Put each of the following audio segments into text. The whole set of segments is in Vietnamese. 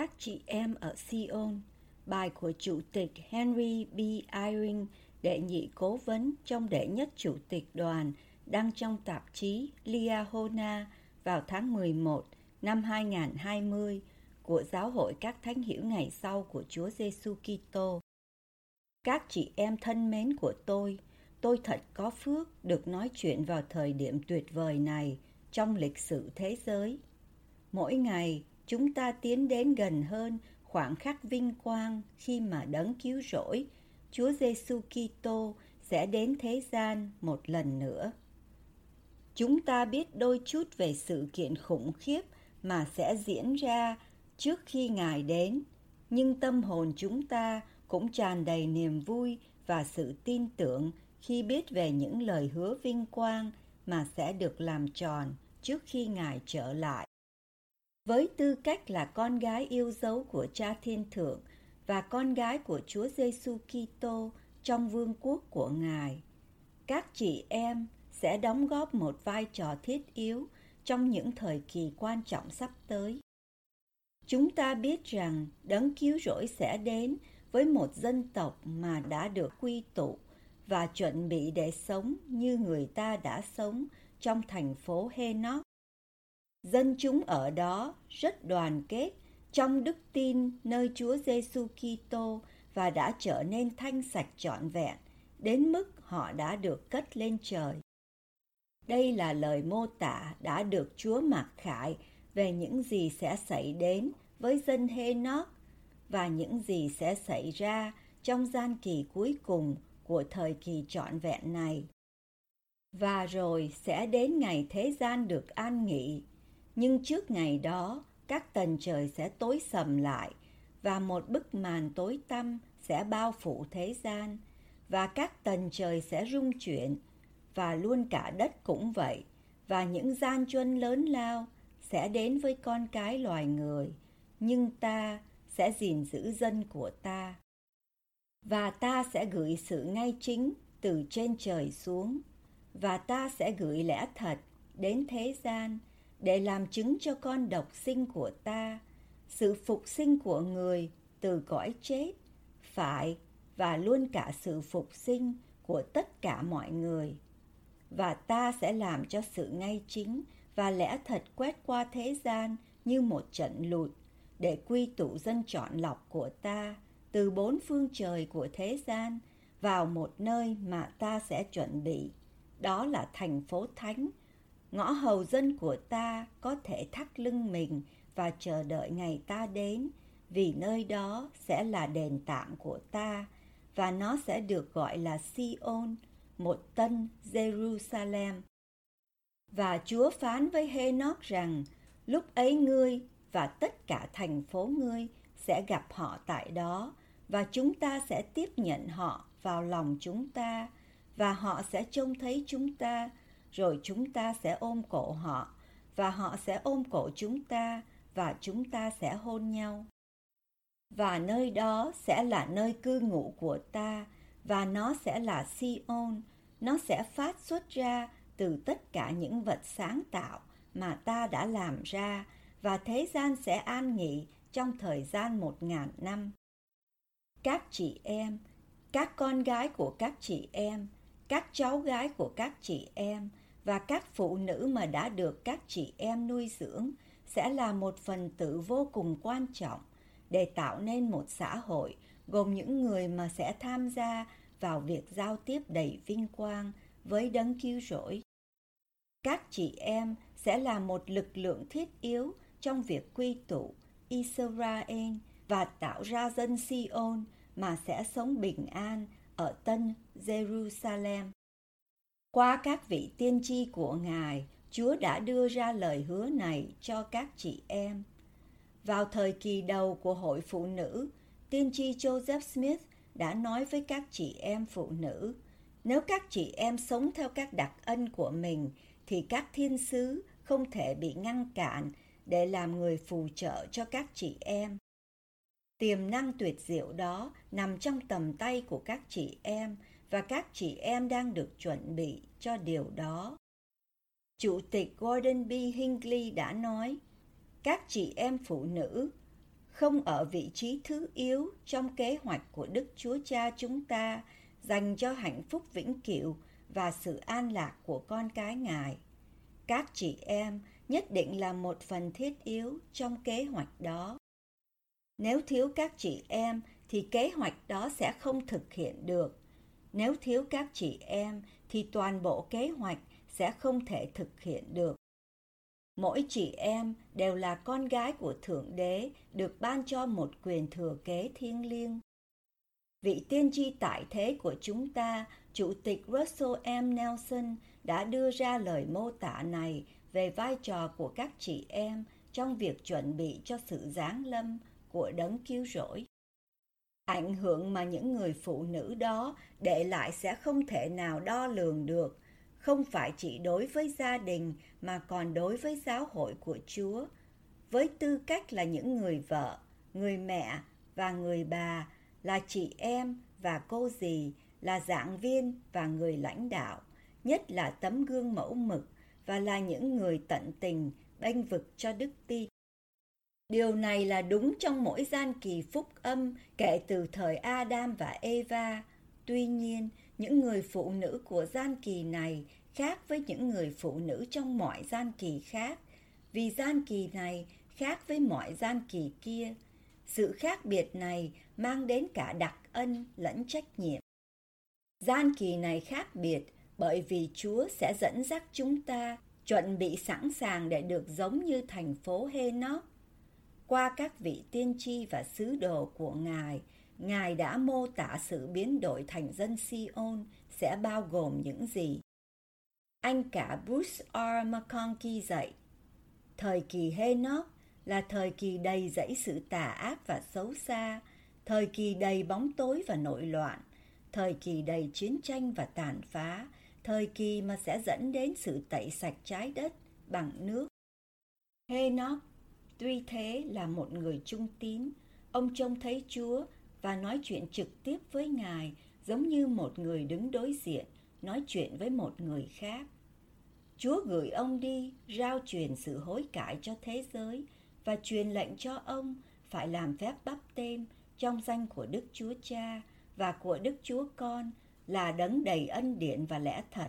Các chị em ở Sion, bài của Chủ tịch Henry B. Eyring, đệ nhị cố vấn trong đệ nhất Chủ tịch đoàn, đăng trong tạp chí Liahona vào tháng 11 năm 2020 của Giáo hội các thánh hiểu ngày sau của Chúa Giêsu Kitô. Các chị em thân mến của tôi, tôi thật có phước được nói chuyện vào thời điểm tuyệt vời này trong lịch sử thế giới. Mỗi ngày, chúng ta tiến đến gần hơn khoảng khắc vinh quang khi mà đấng cứu rỗi, Chúa Giêsu Kitô sẽ đến thế gian một lần nữa. Chúng ta biết đôi chút về sự kiện khủng khiếp mà sẽ diễn ra trước khi Ngài đến, nhưng tâm hồn chúng ta cũng tràn đầy niềm vui và sự tin tưởng khi biết về những lời hứa vinh quang mà sẽ được làm tròn trước khi Ngài trở lại với tư cách là con gái yêu dấu của Cha Thiên Thượng và con gái của Chúa Giêsu Kitô trong vương quốc của Ngài. Các chị em sẽ đóng góp một vai trò thiết yếu trong những thời kỳ quan trọng sắp tới. Chúng ta biết rằng đấng cứu rỗi sẽ đến với một dân tộc mà đã được quy tụ và chuẩn bị để sống như người ta đã sống trong thành phố Henoch Dân chúng ở đó rất đoàn kết, trong đức tin nơi Chúa Giêsu Kitô và đã trở nên thanh sạch trọn vẹn, đến mức họ đã được cất lên trời. Đây là lời mô tả đã được Chúa mặc khải về những gì sẽ xảy đến với dân Henoch và những gì sẽ xảy ra trong gian kỳ cuối cùng của thời kỳ trọn vẹn này. Và rồi sẽ đến ngày thế gian được an nghỉ nhưng trước ngày đó, các tầng trời sẽ tối sầm lại, và một bức màn tối tăm sẽ bao phủ thế gian, và các tầng trời sẽ rung chuyển, và luôn cả đất cũng vậy, và những gian truân lớn lao sẽ đến với con cái loài người, nhưng ta sẽ gìn giữ dân của ta. Và ta sẽ gửi sự ngay chính từ trên trời xuống, và ta sẽ gửi lẽ thật đến thế gian để làm chứng cho con độc sinh của ta. Sự phục sinh của người từ cõi chết phải và luôn cả sự phục sinh của tất cả mọi người. Và ta sẽ làm cho sự ngay chính và lẽ thật quét qua thế gian như một trận lụt để quy tụ dân chọn lọc của ta từ bốn phương trời của thế gian vào một nơi mà ta sẽ chuẩn bị. Đó là thành phố thánh ngõ hầu dân của ta có thể thắt lưng mình và chờ đợi ngày ta đến vì nơi đó sẽ là đền tạm của ta và nó sẽ được gọi là Sion, một tân Jerusalem. Và Chúa phán với Henoch rằng, lúc ấy ngươi và tất cả thành phố ngươi sẽ gặp họ tại đó và chúng ta sẽ tiếp nhận họ vào lòng chúng ta và họ sẽ trông thấy chúng ta rồi chúng ta sẽ ôm cổ họ và họ sẽ ôm cổ chúng ta và chúng ta sẽ hôn nhau và nơi đó sẽ là nơi cư ngụ của ta và nó sẽ là Sion, nó sẽ phát xuất ra từ tất cả những vật sáng tạo mà ta đã làm ra và thế gian sẽ an nghỉ trong thời gian một ngàn năm. Các chị em, các con gái của các chị em, các cháu gái của các chị em và các phụ nữ mà đã được các chị em nuôi dưỡng sẽ là một phần tử vô cùng quan trọng để tạo nên một xã hội gồm những người mà sẽ tham gia vào việc giao tiếp đầy vinh quang với đấng cứu rỗi. Các chị em sẽ là một lực lượng thiết yếu trong việc quy tụ Israel và tạo ra dân Sion mà sẽ sống bình an ở Tân Jerusalem. Qua các vị tiên tri của Ngài, Chúa đã đưa ra lời hứa này cho các chị em. Vào thời kỳ đầu của hội phụ nữ, tiên tri Joseph Smith đã nói với các chị em phụ nữ, nếu các chị em sống theo các đặc ân của mình thì các thiên sứ không thể bị ngăn cản để làm người phù trợ cho các chị em. Tiềm năng tuyệt diệu đó nằm trong tầm tay của các chị em và các chị em đang được chuẩn bị cho điều đó. Chủ tịch Gordon B. Hinckley đã nói, các chị em phụ nữ không ở vị trí thứ yếu trong kế hoạch của Đức Chúa Cha chúng ta dành cho hạnh phúc vĩnh cửu và sự an lạc của con cái Ngài. Các chị em nhất định là một phần thiết yếu trong kế hoạch đó. Nếu thiếu các chị em thì kế hoạch đó sẽ không thực hiện được. Nếu thiếu các chị em thì toàn bộ kế hoạch sẽ không thể thực hiện được. Mỗi chị em đều là con gái của Thượng Đế được ban cho một quyền thừa kế thiêng liêng. Vị tiên tri tại thế của chúng ta, Chủ tịch Russell M. Nelson đã đưa ra lời mô tả này về vai trò của các chị em trong việc chuẩn bị cho sự giáng lâm của đấng cứu rỗi. Ảnh hưởng mà những người phụ nữ đó để lại sẽ không thể nào đo lường được, không phải chỉ đối với gia đình mà còn đối với giáo hội của Chúa. Với tư cách là những người vợ, người mẹ và người bà, là chị em và cô dì, là giảng viên và người lãnh đạo, nhất là tấm gương mẫu mực và là những người tận tình bênh vực cho đức tin. Điều này là đúng trong mỗi gian kỳ phúc âm kể từ thời Adam và Eva. Tuy nhiên, những người phụ nữ của gian kỳ này khác với những người phụ nữ trong mọi gian kỳ khác, vì gian kỳ này khác với mọi gian kỳ kia. Sự khác biệt này mang đến cả đặc ân lẫn trách nhiệm. Gian kỳ này khác biệt bởi vì Chúa sẽ dẫn dắt chúng ta chuẩn bị sẵn sàng để được giống như thành phố Henoch. Qua các vị tiên tri và sứ đồ của Ngài, Ngài đã mô tả sự biến đổi thành dân Sion sẽ bao gồm những gì. Anh cả Bruce R. McConkie dạy, thời kỳ Henoch là thời kỳ đầy dẫy sự tà ác và xấu xa, thời kỳ đầy bóng tối và nội loạn, thời kỳ đầy chiến tranh và tàn phá, thời kỳ mà sẽ dẫn đến sự tẩy sạch trái đất bằng nước. Henoch tuy thế là một người trung tín, ông trông thấy Chúa và nói chuyện trực tiếp với Ngài giống như một người đứng đối diện nói chuyện với một người khác. Chúa gửi ông đi rao truyền sự hối cải cho thế giới và truyền lệnh cho ông phải làm phép bắp tên trong danh của Đức Chúa Cha và của Đức Chúa Con là đấng đầy ân điển và lẽ thật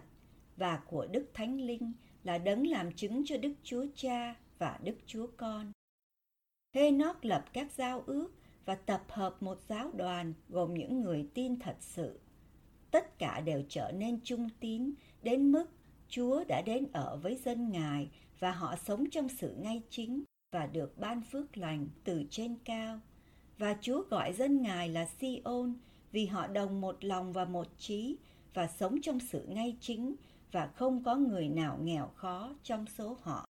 và của Đức Thánh Linh là đấng làm chứng cho Đức Chúa Cha và Đức Chúa Con. Henoch lập các giao ước và tập hợp một giáo đoàn gồm những người tin thật sự. Tất cả đều trở nên trung tín đến mức Chúa đã đến ở với dân Ngài và họ sống trong sự ngay chính và được ban phước lành từ trên cao. Và Chúa gọi dân Ngài là Siôn vì họ đồng một lòng và một trí và sống trong sự ngay chính và không có người nào nghèo khó trong số họ.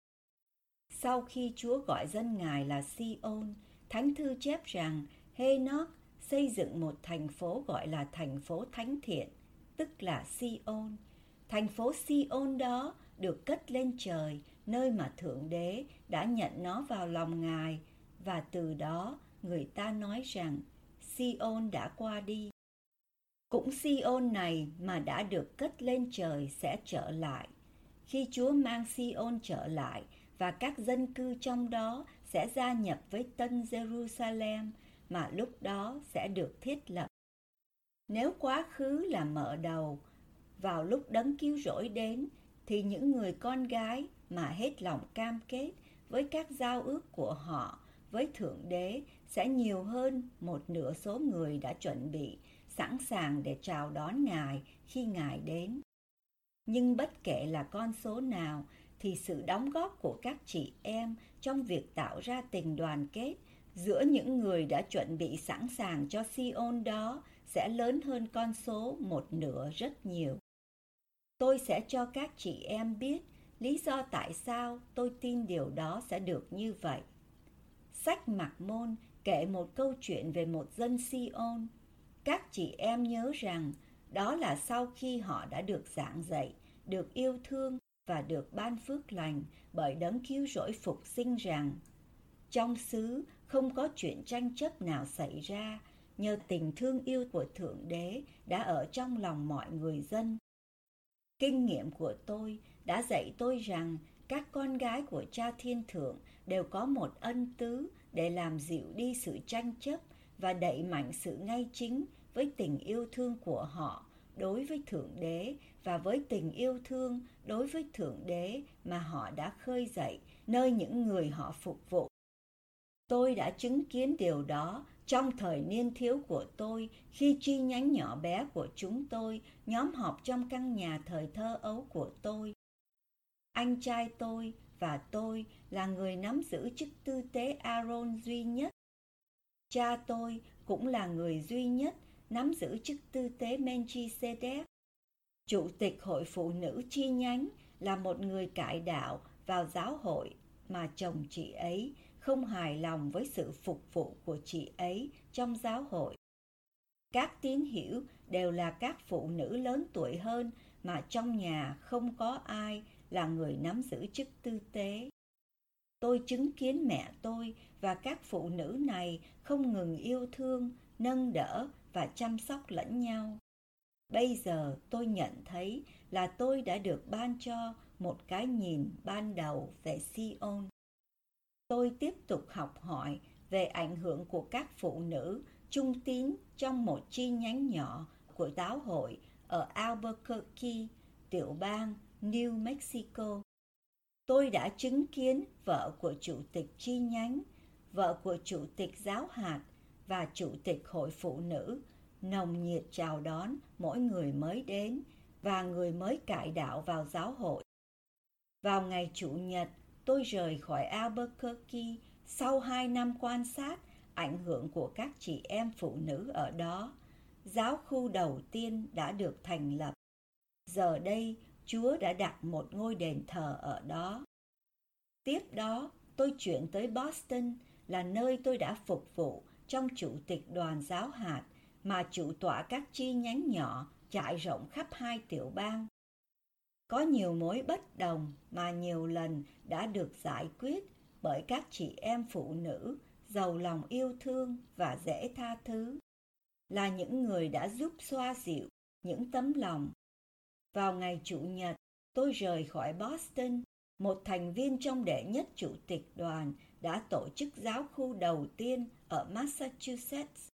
Sau khi Chúa gọi dân Ngài là Sion, Thánh Thư chép rằng Henoch xây dựng một thành phố gọi là thành phố thánh thiện, tức là Sion. Thành phố Sion đó được cất lên trời, nơi mà Thượng Đế đã nhận nó vào lòng Ngài, và từ đó người ta nói rằng Sion đã qua đi. Cũng Sion này mà đã được cất lên trời sẽ trở lại. Khi Chúa mang Sion trở lại và các dân cư trong đó sẽ gia nhập với Tân Jerusalem mà lúc đó sẽ được thiết lập. Nếu quá khứ là mở đầu, vào lúc đấng cứu rỗi đến thì những người con gái mà hết lòng cam kết với các giao ước của họ với Thượng Đế sẽ nhiều hơn một nửa số người đã chuẩn bị, sẵn sàng để chào đón Ngài khi Ngài đến. Nhưng bất kể là con số nào thì sự đóng góp của các chị em trong việc tạo ra tình đoàn kết giữa những người đã chuẩn bị sẵn sàng cho Sion đó sẽ lớn hơn con số một nửa rất nhiều. tôi sẽ cho các chị em biết lý do tại sao tôi tin điều đó sẽ được như vậy. Sách Mạc Môn kể một câu chuyện về một dân Sion. Các chị em nhớ rằng đó là sau khi họ đã được giảng dạy, được yêu thương và được ban phước lành bởi đấng cứu rỗi phục sinh rằng, trong xứ không có chuyện tranh chấp nào xảy ra, nhờ tình thương yêu của thượng đế đã ở trong lòng mọi người dân. Kinh nghiệm của tôi đã dạy tôi rằng các con gái của cha thiên thượng đều có một ân tứ để làm dịu đi sự tranh chấp và đẩy mạnh sự ngay chính với tình yêu thương của họ đối với thượng đế và với tình yêu thương đối với thượng đế mà họ đã khơi dậy, nơi những người họ phục vụ. Tôi đã chứng kiến điều đó trong thời niên thiếu của tôi khi chi nhánh nhỏ bé của chúng tôi, nhóm họp trong căn nhà thời thơ ấu của tôi. Anh trai tôi và tôi là người nắm giữ chức tư tế aaron duy nhất. Cha tôi cũng là người duy nhất nắm giữ chức tư tế Melchizedek. Chủ tịch hội phụ nữ chi nhánh là một người cải đạo vào giáo hội mà chồng chị ấy không hài lòng với sự phục vụ của chị ấy trong giáo hội. Các tín hiểu đều là các phụ nữ lớn tuổi hơn mà trong nhà không có ai là người nắm giữ chức tư tế. Tôi chứng kiến mẹ tôi và các phụ nữ này không ngừng yêu thương, nâng đỡ và chăm sóc lẫn nhau bây giờ tôi nhận thấy là tôi đã được ban cho một cái nhìn ban đầu về Sion. Tôi tiếp tục học hỏi về ảnh hưởng của các phụ nữ trung tín trong một chi nhánh nhỏ của giáo hội ở Albuquerque, tiểu bang New Mexico. Tôi đã chứng kiến vợ của chủ tịch chi nhánh, vợ của chủ tịch giáo hạt và chủ tịch hội phụ nữ nồng nhiệt chào đón mỗi người mới đến và người mới cải đạo vào giáo hội. Vào ngày Chủ nhật, tôi rời khỏi Albuquerque sau hai năm quan sát ảnh hưởng của các chị em phụ nữ ở đó. Giáo khu đầu tiên đã được thành lập. Giờ đây, Chúa đã đặt một ngôi đền thờ ở đó. Tiếp đó, tôi chuyển tới Boston là nơi tôi đã phục vụ trong chủ tịch đoàn giáo hạt mà chủ tọa các chi nhánh nhỏ trải rộng khắp hai tiểu bang. Có nhiều mối bất đồng mà nhiều lần đã được giải quyết bởi các chị em phụ nữ giàu lòng yêu thương và dễ tha thứ, là những người đã giúp xoa dịu những tấm lòng. Vào ngày Chủ nhật, tôi rời khỏi Boston, một thành viên trong đệ nhất chủ tịch đoàn đã tổ chức giáo khu đầu tiên ở Massachusetts.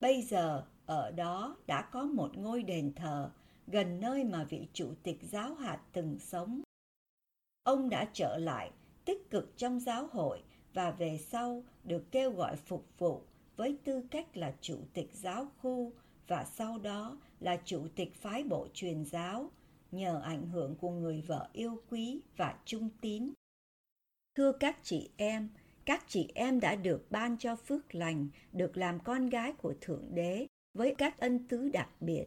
Bây giờ, ở đó đã có một ngôi đền thờ, gần nơi mà vị chủ tịch giáo hạt từng sống. Ông đã trở lại, tích cực trong giáo hội và về sau được kêu gọi phục vụ với tư cách là chủ tịch giáo khu và sau đó là chủ tịch phái bộ truyền giáo nhờ ảnh hưởng của người vợ yêu quý và trung tín. Thưa các chị em, các chị em đã được ban cho phước lành, được làm con gái của Thượng Đế với các ân tứ đặc biệt.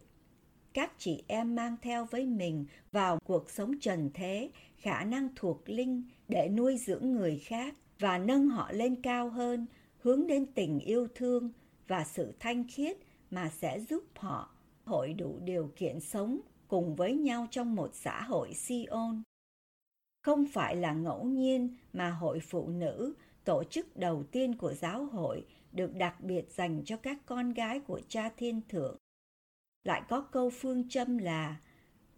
Các chị em mang theo với mình vào cuộc sống trần thế khả năng thuộc linh để nuôi dưỡng người khác và nâng họ lên cao hơn, hướng đến tình yêu thương và sự thanh khiết mà sẽ giúp họ hội đủ điều kiện sống cùng với nhau trong một xã hội Sion. Không phải là ngẫu nhiên mà hội phụ nữ, tổ chức đầu tiên của giáo hội, được đặc biệt dành cho các con gái của cha thiên thượng. Lại có câu phương châm là,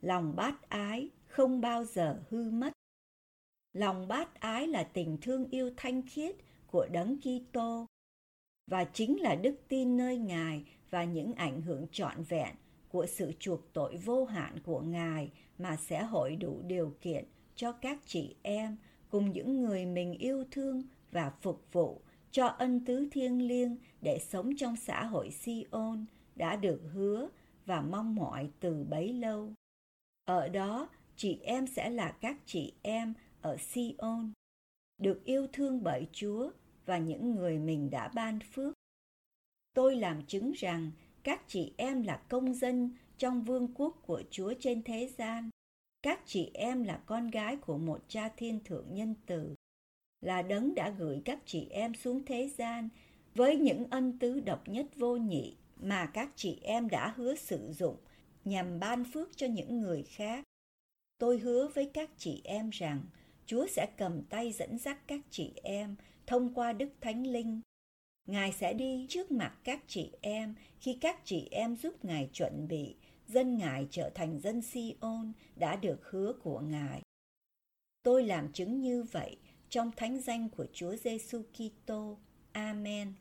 lòng bát ái không bao giờ hư mất. Lòng bát ái là tình thương yêu thanh khiết của đấng Kitô và chính là đức tin nơi Ngài và những ảnh hưởng trọn vẹn của sự chuộc tội vô hạn của Ngài mà sẽ hội đủ điều kiện cho các chị em cùng những người mình yêu thương và phục vụ cho ân tứ thiêng liêng để sống trong xã hội Sion đã được hứa và mong mỏi từ bấy lâu. Ở đó, chị em sẽ là các chị em ở Sion, được yêu thương bởi Chúa và những người mình đã ban phước. Tôi làm chứng rằng các chị em là công dân trong vương quốc của Chúa trên thế gian. Các chị em là con gái của một cha thiên thượng nhân từ, là đấng đã gửi các chị em xuống thế gian với những ân tứ độc nhất vô nhị mà các chị em đã hứa sử dụng nhằm ban phước cho những người khác. Tôi hứa với các chị em rằng Chúa sẽ cầm tay dẫn dắt các chị em thông qua Đức Thánh Linh. Ngài sẽ đi trước mặt các chị em khi các chị em giúp Ngài chuẩn bị dân Ngài trở thành dân Si-ôn đã được hứa của Ngài. Tôi làm chứng như vậy trong thánh danh của Chúa Giêsu Kitô. Amen.